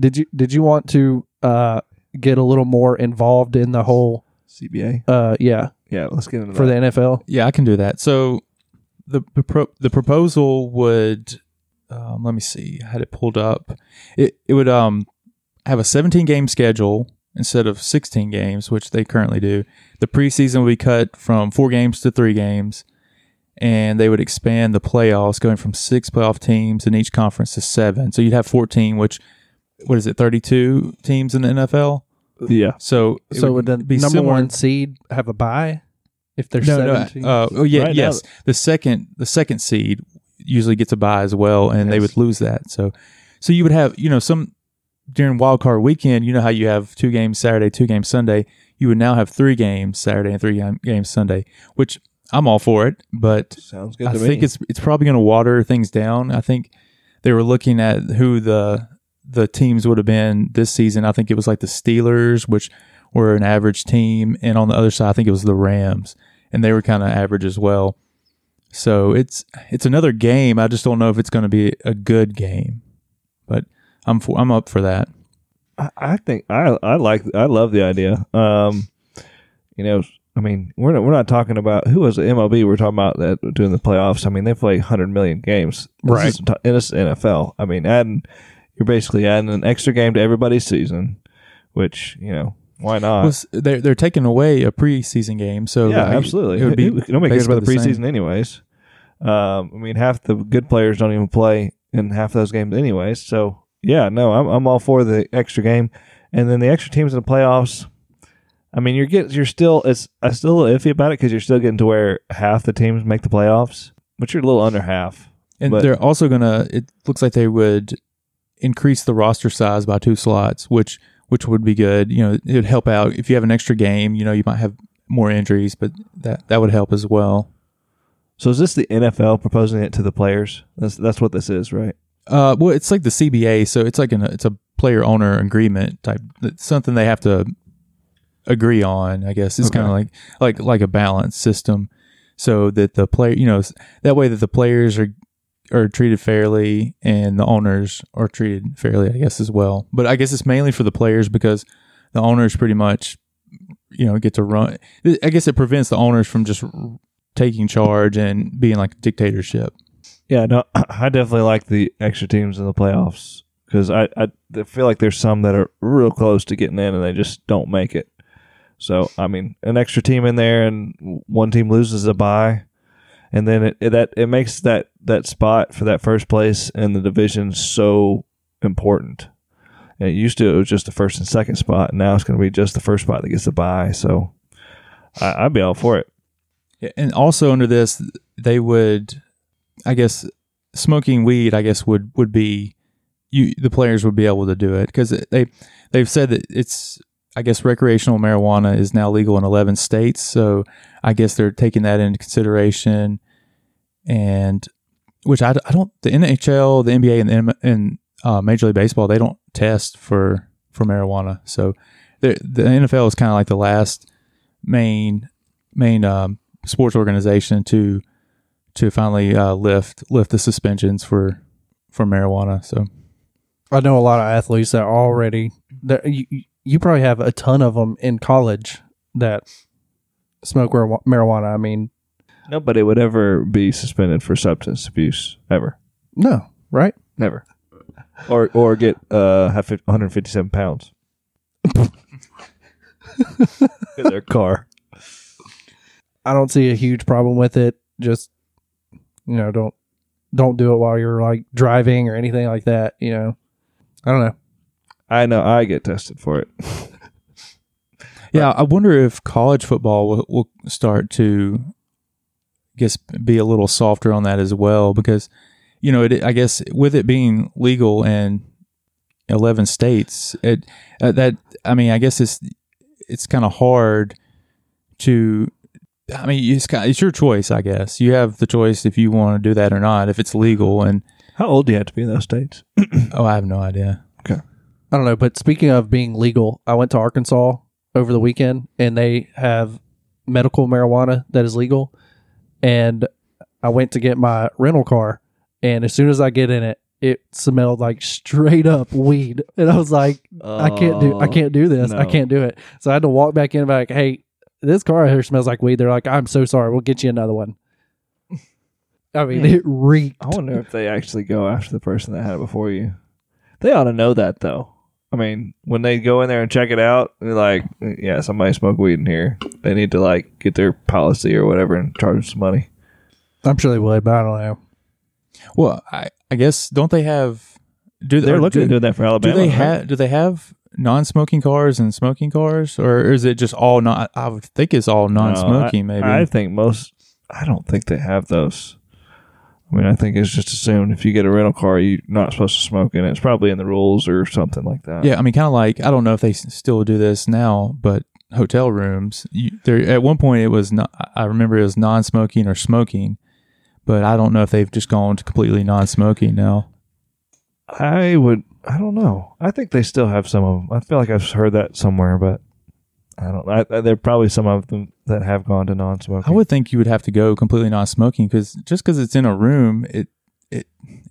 Did you did you want to uh get a little more involved in the whole CBA. uh yeah Yeah, let's get into for the. NFL? Yeah, I can do that. So the the, pro- the proposal would um, let me see, I had it pulled up. It it would um have a 17 game schedule instead of 16 games, which they currently do. The preseason would be cut from four games to three games, and they would expand the playoffs, going from six playoff teams in each conference to seven. So you'd have 14, which what is it, 32 teams in the NFL? yeah. So it so would the be number similar- one seed have a bye if they're no, no. seventeen? Uh, oh yeah, Right now- yes. The second, the second seed usually gets a bye as well, and they would lose that. So, so you would have, you know, some during wild card weekend. You know how you have two games Saturday, two games Sunday. You would now have three games Saturday and three gam- games Sunday, which I'm all for it. But Sounds good I to think me. it's it's probably going to water things down. I think they were looking at who the the teams would have been this season. I think it was like the Steelers, which were an average team, and on the other side, I think it was the Rams, and they were kind of average as well. So it's it's another game. I just don't know if it's going to be a good game, but I'm for, I'm up for that. I, I think I I like I love the idea. Um, you know, I mean, we're not, we're not talking about who was the MLB. We're talking about that doing the playoffs. I mean, they play 100 million games. This Right. is t- and it's NFL. I mean, adding you're basically adding an extra game to everybody's season, which you know why not? They're they're taking away a preseason game, so yeah, like, absolutely. It would be who- nobody cares about the preseason same. anyways. Um, I mean, half the good players don't even play in half of those games anyways. So yeah, no, I'm I'm all for the extra game, and then the extra teams in the playoffs. I mean, you're get you're still it's I still iffy about it because you're still getting to where half the teams make the playoffs, but you're a little under half. And But- they're also gonna. It looks like they would increase the roster size by two slots, which which would be good. You know, it would help out if you have an extra game. You know, you might have more injuries, but that that would help as well. So is this the NFL proposing it to the players? That's that's what this is, right? Uh, well, it's like the CBA, so it's like an it's a player owner agreement type. It's something they have to agree on. I guess it's kind of like like like a balance system, so that the player, you know, that way that the players are are treated fairly and the owners are treated fairly. I guess as well. But I guess it's mainly for the players because the owners pretty much, you know, get to run. I guess it prevents the owners from just taking charge and being like a dictatorship. Yeah, no, I definitely like the extra teams in the playoffs because I, I feel like there's some that are real close to getting in and they just don't make it. So I mean, an extra team in there, and one team loses a bye, and then it, it that it makes that that spot for that first place in the division so important. And it used to it was just the first and second spot, and now it's going to be just the first spot that gets the bye. So I, I'd be all for it. And also under this, they would, I guess, smoking weed. I guess would would be you. The players would be able to do it because they they've said that it's. I guess recreational marijuana is now legal in eleven states, so I guess they're taking that into consideration, and which I, I don't. The NHL, the NBA, and the, and uh, Major League Baseball they don't test for for marijuana, so the NFL is kind of like the last main main um, sports organization to to finally uh, lift lift the suspensions for for marijuana. So I know a lot of athletes that already that you, you probably have a ton of them in college that smoke mar- marijuana. I mean, Nobody would ever be suspended for substance abuse ever, no, right? never, or or get uh have 157 pounds in their car. I don't see a huge problem with it. Just you know, don't don't do it while you're like driving or anything like that. You know, I don't know. I know I get tested for it. yeah, I wonder if college football will, will start to I guess be a little softer on that as well because you know it, I guess with it being legal in 11 states it uh, that I mean I guess it's it's kind of hard to I mean it's kind it's your choice I guess you have the choice if you want to do that or not if it's legal and How old do you have to be in those states? oh I have no idea Okay. I don't know. But speaking of being legal, I went to Arkansas over the weekend, and they have medical marijuana that is legal. And I went to get my rental car, and as soon as I get in it, it smelled like straight up weed, and I was like, I can't do, I can't do this, I oh, can't do it. So I had to walk back in and be like, hey, this car here smells like weed. They're like, I'm so sorry, we'll get you another one. I mean, it reeked. I wonder if they actually go after the person that had it before you. They ought to know that though. I mean, when they go in there and check it out, they're like, yeah, somebody smoked weed in here. They need to like get their policy or whatever and charge some money. I'm sure they would, but I don't know. well I I guess don't they have do They're or looking do, at doing that for do Alabama. they right? have do they have non-smoking cars and smoking cars or is it just all not I would think it's all non-smoking No, I- maybe I think most. I don't think they have those. I mean, I think it's just assumed if you get a rental car, you're not supposed to smoke in it. It's probably in the rules or something like that. Yeah, I mean, kind of like I don't know if they s- still do this now, but hotel rooms. You, there at one point it was not. I remember it was non-smoking or smoking, but I don't know if they've just gone to completely non-smoking now. I would. I don't know. I think they still have some of them. I feel like I've heard that somewhere, but I don't. I, I, there are probably some of them that have gone to non-smoking. I would think you would have to go completely non-smoking because just because it's in a room, it it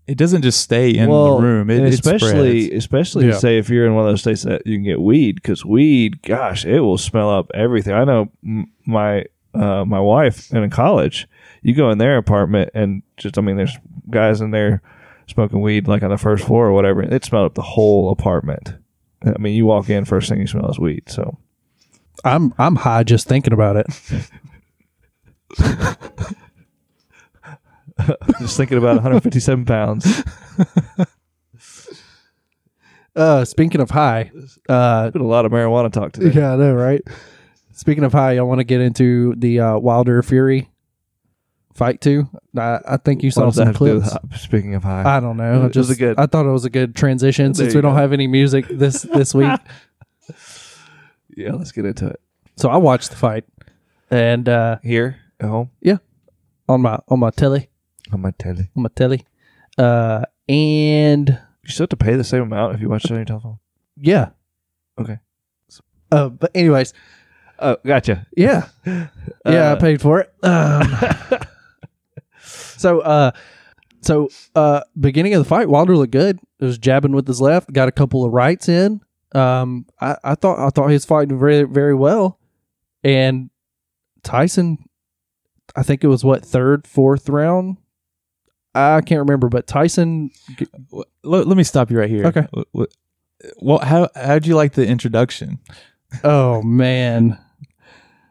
it doesn't just stay in well, the room. It, and it especially, especially Yeah. say if you're in one of those states that you can get weed, because weed, gosh, it will smell up everything. I know m- my uh, my wife in college. You go in their apartment and just, I mean, there's guys in there smoking weed like on the first floor or whatever. It smelled up the whole apartment. I mean, you walk in, first thing you smell is weed. So I'm I'm high just thinking about it. just thinking about 157 pounds. Uh, speaking of high, uh, Been a lot of marijuana talk today. yeah, I know, right? Speaking of high, I want to get into the uh, Wilder Fury fight too. I, I think you What saw does that some have to do clips. Speaking of high, I don't know. It I was just a good- I thought it was a good transition There since you we don't go. have any music this this week. yeah, let's get into it. so I watched the fight and uh, Here at home yeah, on my on my telly on my telly. on my telly, uh, and You still have to pay the same amount if you watch it on your telephone. yeah, Okay. uh, but anyways, Oh, gotcha. yeah, yeah, I Uh, paid for it. Um, so, uh, so uh, beginning of the fight, Wilder looked good. It was jabbing with his left, got a couple of rights in. Um, I, I thought I thought he was fighting very very well, and Tyson, I think it was what third fourth round. I can't remember, but Tyson. let, let me stop you right here. Okay. Wh- wh- Well, how how'd you like the introduction? Oh man,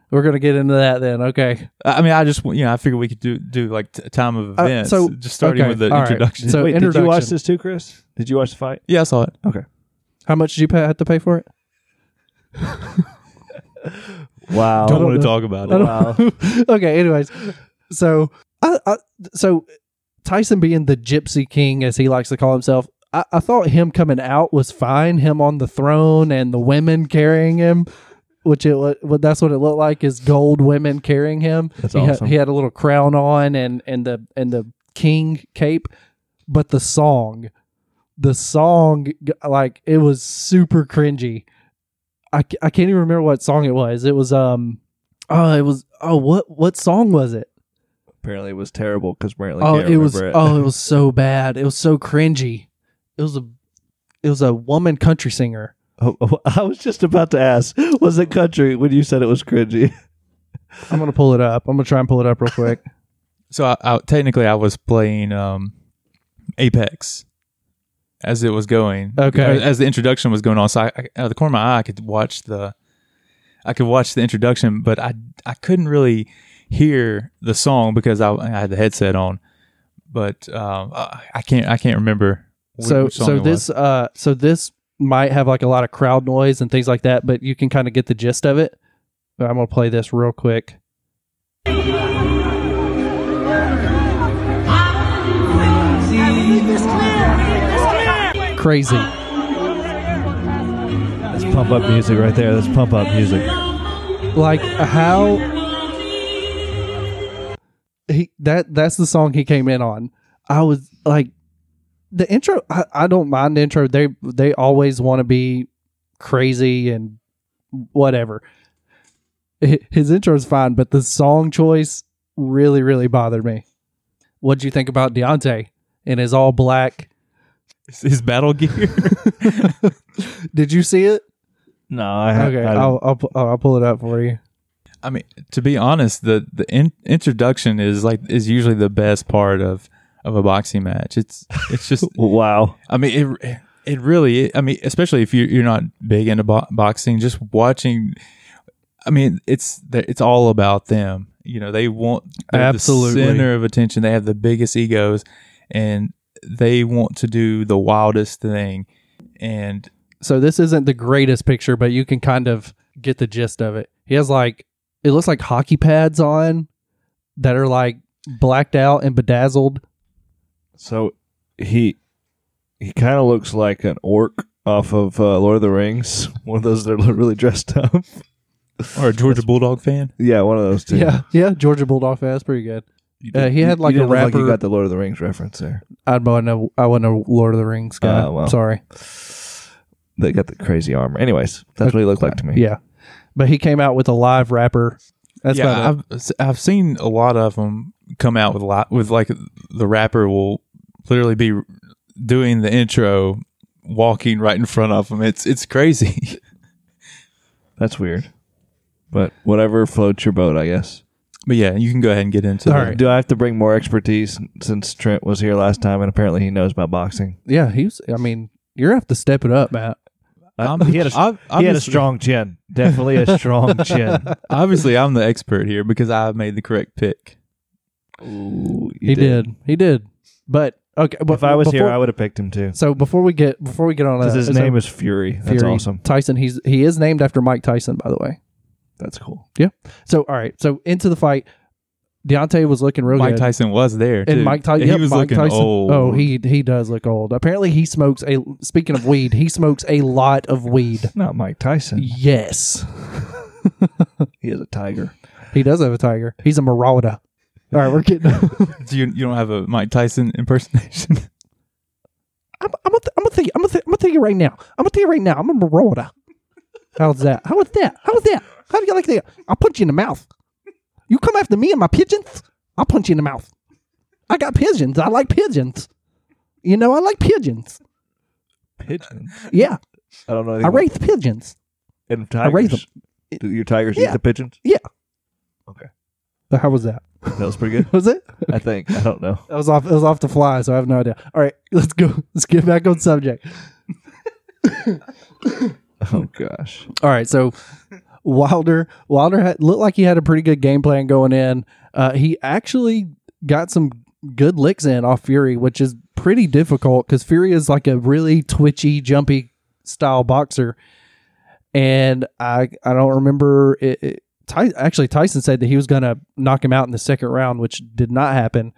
We're gonna get into that then. Okay. I I mean, I just you know I figured we could do do like t- time of Uh, events. so- just starting okay, with the all right. introduction. So Wait, did you watch this too, Chris? Did you watch the fight? yeah, I saw it. Okay. How much did you pay, have to pay for it? Wow. Don't don't want to talk about it. don't- okay. Anyways, so I, I so Tyson being the Gypsy King as he likes to call himself, I, I thought him coming out was fine. Him on the throne and the women carrying him, which it wa- what that's what it looked like is gold women carrying him. That's he, had- awesome. he had a little crown on and and the and the king cape, but the song, the song like it was super cringy. I, I can't even remember what song it was. It was um oh it was oh what what song was it? Apparently, it was terrible because Brantley oh can't it was it. oh it was so bad. It was so cringy. It was a it was a woman country singer. Oh, oh, I was just about to ask, was it country when you said it was cringy? I'm gonna pull it up. I'm gonna try and pull it up real quick. So I, I, technically, I was playing um, Apex as it was going. Okay. As the introduction was going on, so I, I, out of the corner of my eye, I could watch the, I could watch the introduction, but I I couldn't really hear the song because I, I had the headset on. But um, I I can't I can't remember. wh- so which song so it was. this uh so this might have like a lot of crowd noise and things like that, but you can kind of get the gist of it. But I'm gonna play this real quick. Crazy. That's pump up music right there. That's pump up music. Like how he that that's the song he came in on. I was like the intro I, I don't mind the intro. They they always want to be crazy and whatever. His intro is fine, but the song choice really, really bothered me. What'd you think about Deontay in his all black? His battle gear. Did you see it? No, I have. Okay, I, I'll, I'll pu- I'll pull it up for you. I mean, to be honest, the the in, introduction is like is usually the best part of of a boxing match. It's it's just wow. I mean, it it really. I mean, especially if you you're not big into bo- boxing, just watching. I mean, it's it's all about them. You know, they want they're Absolutely. the center of attention. They have the biggest egos, and they want to do the wildest thing. And So this isn't the greatest picture, but you can kind of get the gist of it. He has like it looks like hockey pads on that are like blacked out and bedazzled. So he he kind of looks like an orc off of uh, Lord of the Rings. One of those that are really dressed up. or a Georgia Bulldog fan. yeah, one of those two. Yeah, yeah. Georgia Bulldog fan. That's pretty good. You Uh, he had like you a didn't look rapper. you got the Lord of the Rings reference there. I wasn't a, I wasn't a Lord of the Rings guy. Oh, well. Sorry. They got the crazy armor. Anyways, that's what he looked like to me. Yeah, but he came out with a live rapper. That's yeah, about. I've I've seen a lot of them come out with a lot with like the rapper will literally be doing the intro, walking right in front of them. It's it's crazy. That's weird. But whatever floats your boat, I guess. But yeah, you can go ahead and get into All the, right. Do I have to bring more expertise since Trent was here last time and apparently he knows about boxing? Yeah, he's. I mean, you're gonna have to step it up, Matt. I'm- he had a, I've- he had a strong chin. Definitely a strong chin. Obviously, I'm the expert here because I made the correct pick. Ooh, He did. He did. But okay. But If I was here, I would have picked him too. So before we get before we get on uh, Because that, his so name is Fury. That's Fury, awesome. Tyson. He's he is named after Mike Tyson, by the way. That's cool. Yeah. So all right. So into the fight, Deontay was looking real Mike good. Tyson was there too. and Mike Tyson, he yep, was Mike looking Tyson. old. Oh, he he does look old. Apparently, he smokes a. Speaking of weed, he smokes a lot of weed. Not Mike Tyson. Yes, He is a tiger. he does have a tiger. He's a marauder. All right, we're getting. I'm, Do you you don't have a Mike Tyson impersonation? I'm gonna th- I'm gonna you I'm gonna th- I'm gonna tell you right now. I'm gonna tell you right now. I'm a marauder. How's that? How was that? How was that? How do you like that? I'll punch you in the mouth. You come after me and my pigeons, I'll punch you in the mouth. I got pigeons. I like pigeons. You know, I like pigeons. Pigeons? Yeah, I don't know. I anything raise pigeons. about- and I raise tigers. Do your tigers Yeah. eat the pigeons? But how was that? That was pretty good. Was it? I think. I don't know. That was off. It was off the fly, so I have no idea. All right, let's go. Let's get back on subject. Oh gosh. All right, so Wilder Wilder had, looked like he had a pretty good game plan going in. Uh, he actually got some good licks in off Fury, which is pretty difficult because Fury is like a really twitchy, jumpy style boxer. And I I don't remember it. it Ty, actually, Tyson said that he was going to knock him out in the second round, which did not happen.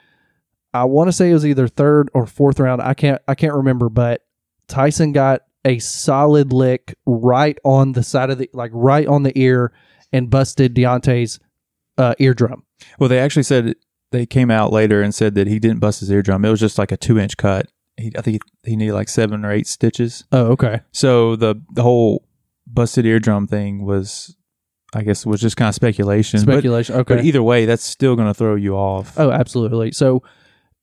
I want to say it was either third or fourth round. I can't I can't remember, but Tyson got a solid lick right on the side of the like right on the ear and busted Deontay's uh, eardrum. Well, they actually said they came out later and said that he didn't bust his eardrum. It was just like a two inch cut. He, I think he needed like seven or eight stitches. Oh, okay. So the the whole busted eardrum thing was, I guess, was just kind of speculation. Speculation. But, okay. But either way, that's still going to throw you off. Oh, absolutely. So,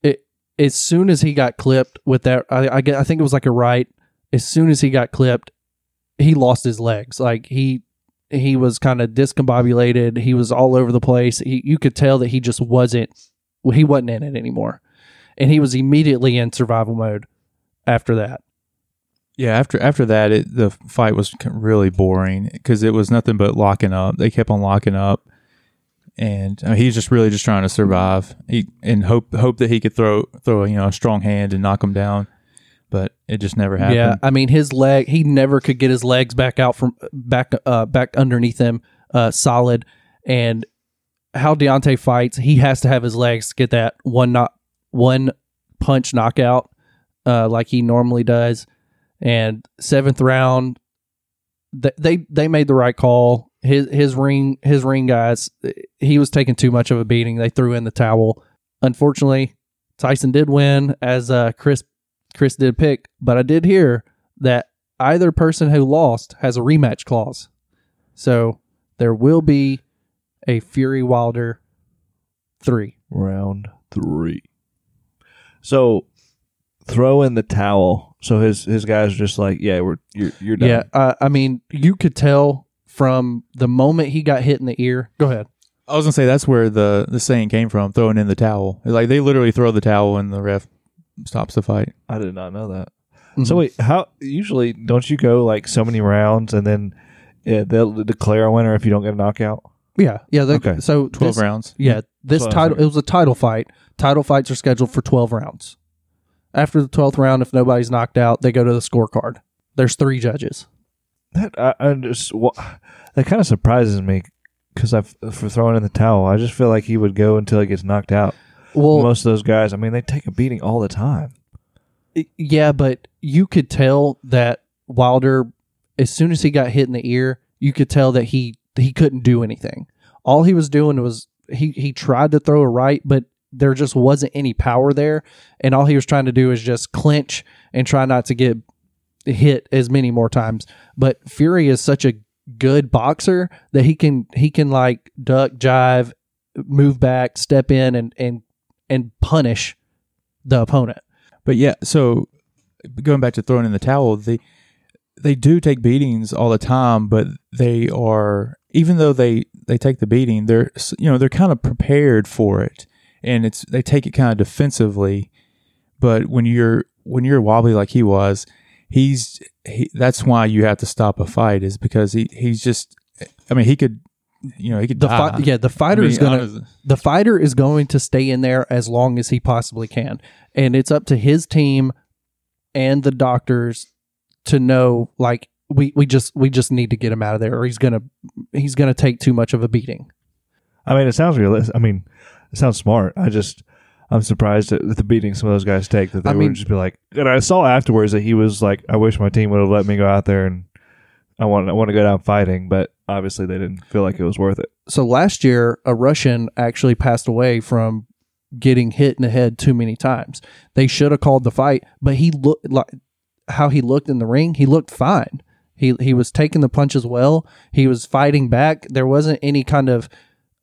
it as soon as he got clipped with that, I, I I think it was like a right. As soon as he got clipped, he lost his legs. Like he he was kind of discombobulated. He was all over the place. He, you could tell that he just wasn't. He wasn't in it anymore, and he was immediately in survival mode after that. Yeah, after after that, it, the fight was really boring because it was nothing but locking up. They kept on locking up, and uh, he's just really just trying to survive. He and hope hope that he could throw throw you know a strong hand and knock him down, but it just never happened. Yeah, I mean his leg. He never could get his legs back out from back uh back underneath him, uh, solid. And how Deontay fights, he has to have his legs get that one not one punch knockout, uh, like he normally does. And seventh round, th- they they made the right call. His his ring his ring guys, he was taking too much of a beating. They threw in the towel. Unfortunately, Tyson did win as uh, Chris Chris did pick, but I did hear that either person who lost has a rematch clause. So there will be a Fury Wilder three. round three. So throw in the towel. So his his guys are just like, yeah, we're you're you're done. Yeah, uh, I mean, you could tell from the moment he got hit in the ear. Go ahead. I was gonna say that's where the the saying came from, throwing in the towel. Like they literally throw the towel in the ref stops the fight. I did not know that. Mhm. So wait, how usually don't you go like so many rounds and then yeah, they'll declare a winner if you don't get a knockout? Yeah, yeah. they- Okay. So Twelve this- rounds. Yeah, this title it was a title fight. Title fights are scheduled for twelve rounds. After the twelfth round, if nobody's knocked out, they go to the scorecard. There's three judges. That I, I just wha- that kind of surprises me because I've for throwing in the towel. I just feel like he would go until he gets knocked out. Well, Most of those guys, I mean, they take a beating all the time. Yeah, but you could tell that Wilder, as soon as he got hit in the ear, you could tell that he he couldn't do anything. All he was doing was he he tried to throw a right, but there just wasn't any power there, and all he was trying to do is just clinch and try not to get hit as many more times. But Fury is such a good boxer that he can he can like duck, jive, move back, step in, and and and punish the opponent. But yeah, so going back to throwing in the towel, they they do take beatings all the time, but they are even though they they take the beating, they're you know they're kind of prepared for it, and it's they take it kind of defensively. But when you're when you're wobbly like he was, he's he, that's why you have to stop a fight is because he he's just I mean he could you know he could The die. fi- yeah, the fighter I mean, is gonna honest- the fighter is going to stay in there as long as he possibly can, and it's up to his team and the doctors to know like we we just we just need to get him out of there, or he's gonna he's gonna take too much of a beating. I mean, it sounds realistic. I mean, it sounds smart. I just, I'm surprised at the beating some of those guys take that they I would mean- just be like. And I saw afterwards that he was like, "I wish my team would have let me go out there and I want, I want to go down fighting," but obviously they didn't feel like it was worth it. So last year, a Russian actually passed away from getting hit in the head too many times. They should have called the fight, but he looked like how he looked in the ring. He looked fine. He he was taking the punches well. He was fighting back. There wasn't any kind of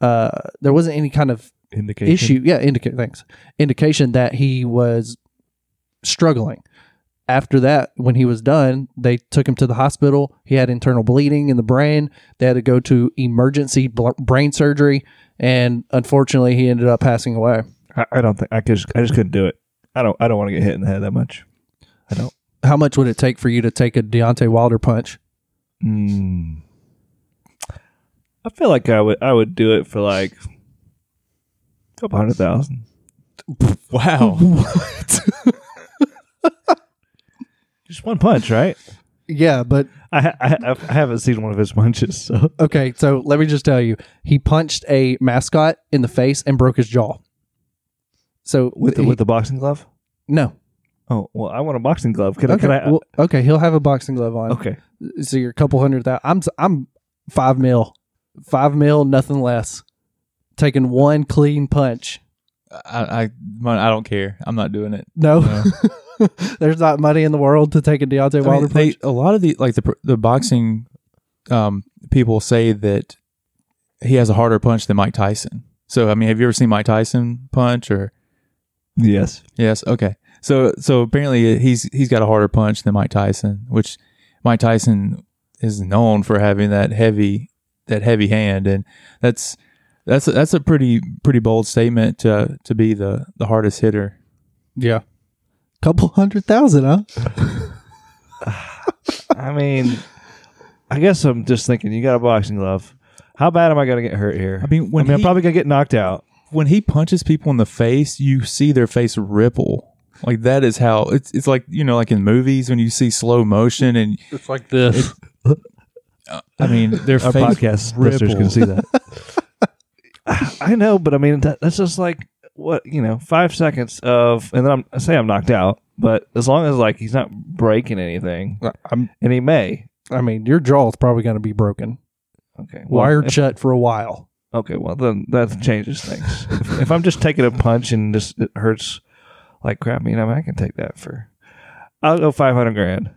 uh there wasn't any kind of Indication. issue. Yeah, indicate thanks. Indication that he was struggling. After that, when he was done, they took him to the hospital. He had internal bleeding in the brain. They had to go to emergency bl- brain surgery, and unfortunately, he ended up passing away. I, I don't think I could. Just, I just couldn't do it. I don't. I don't want to get hit in the head that much. I don't. How much would it take for you to take a Deontay Wilder punch? Mm. I feel like I would I would do it for like a couple hundred thousand. Wow. Just one punch, right? Yeah, but I, I I haven't seen one of his punches, so okay. So let me just tell you, he punched a mascot in the face and broke his jaw. So with the, he- with the boxing glove. no, Oh well, I want a boxing glove. Can I? okay, Can I? Uh, well, okay, he'll have a boxing glove on. okay. So you're a couple hundred thousand. I'm I'm five mil, five mil, nothing less. Taking one clean punch. I, I I don't care. I'm not doing it. No, No. there's not money in the world to take a Deontay I mean, Wilder they, punch. a lot of the like the the boxing um, people say that he has a harder punch than Mike Tyson. So I mean, have you ever seen Mike Tyson punch or? Yes. Yes. Okay. So so apparently he's he's got a harder punch than Mike Tyson, which Mike Tyson is known for having that heavy that heavy hand, and that's that's that's a pretty pretty bold statement to to be the the hardest hitter. Yeah, couple hundred thousand, huh? I mean, I guess I'm just thinking. You got a boxing glove. How bad am I going to get hurt here? I mean, when I mean, I'm probably going to get knocked out. when he punches people in the face, you see their face ripple. Like that is how it's. It's like you know, like in movies when you see slow motion, and It's like this. I mean, their Our face podcast ripple. listeners can see that. I know, but I mean, that, that's just like what you know, five seconds of, and then I'm I say I'm knocked out. But as long as like he's not breaking anything, uh, I'm, and he may. I mean, your jaw is probably going to be broken, Okay, well, wired if- shut for a while. Okay, well then that changes things. if, if I'm just taking a punch and just it hurts like crap, you know, I can take that for. I'll go five hundred grand.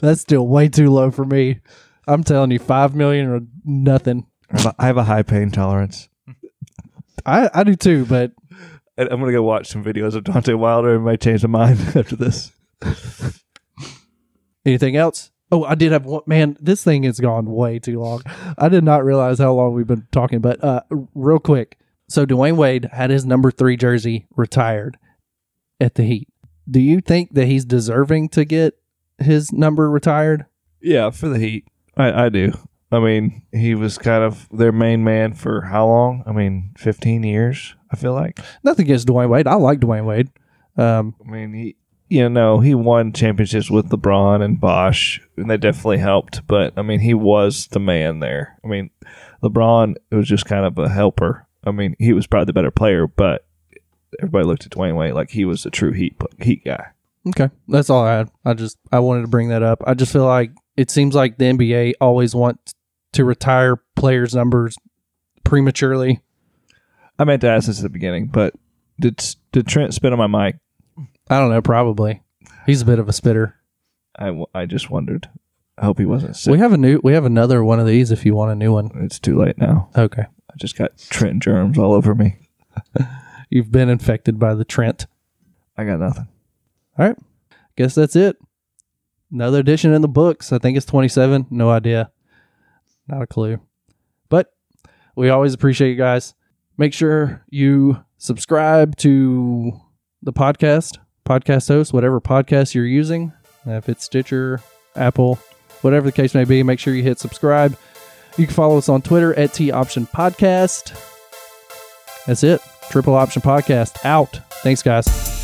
That's still way too low for me. I'm telling you, five million or nothing. I have a- I have a high pain tolerance. I, I do too, but And I'm gonna go watch some videos of Deontay Wilder and might change my mind after this. anything else? Oh, I did have one. Man, this thing has gone way too long. I did not realize how long we've been talking. But uh, real quick, so Dwyane Wade had his number three jersey retired at the Heat. Do you think that he's deserving to get his number retired? Yeah, for the Heat, I, I do. I mean, he was kind of their main man for how long? I mean, 15 years. I feel like. Nothing against Dwyane Wade. I like Dwyane Wade. Um, I mean, he, you know, he won championships with LeBron and Bosh, and they definitely helped. But I mean, he was the man there. I mean, LeBron was just kind of a helper. I mean, he was probably the better player, but everybody looked at Dwyane Wade like he was a true Heat Heat guy. Okay, that's all I had. I just I wanted to bring that up. I just feel like it seems like the NBA always wants to retire players' numbers prematurely. I meant to ask this at the beginning, but did did Trent spit on my mic? I don't know. Probably he's a bit of a spitter. I, w- I just wondered. I hope he wasn't sick. We have a new. We have another one of these. If you want a new one, it's too late now. okay. I just got Trent germs all over me. You've been infected by the Trent. I got nothing. All right. Guess that's it. Another edition in the books. I think it's 27. No idea. Not a clue. But we always appreciate you guys. Make sure you subscribe to the podcast, podcast host, whatever podcast you're using. If it's Stitcher, Apple, whatever the case may be, make sure you hit subscribe. You can follow us on Twitter at T Option Podcast. That's it. Triple Option Podcast out. Thanks, guys.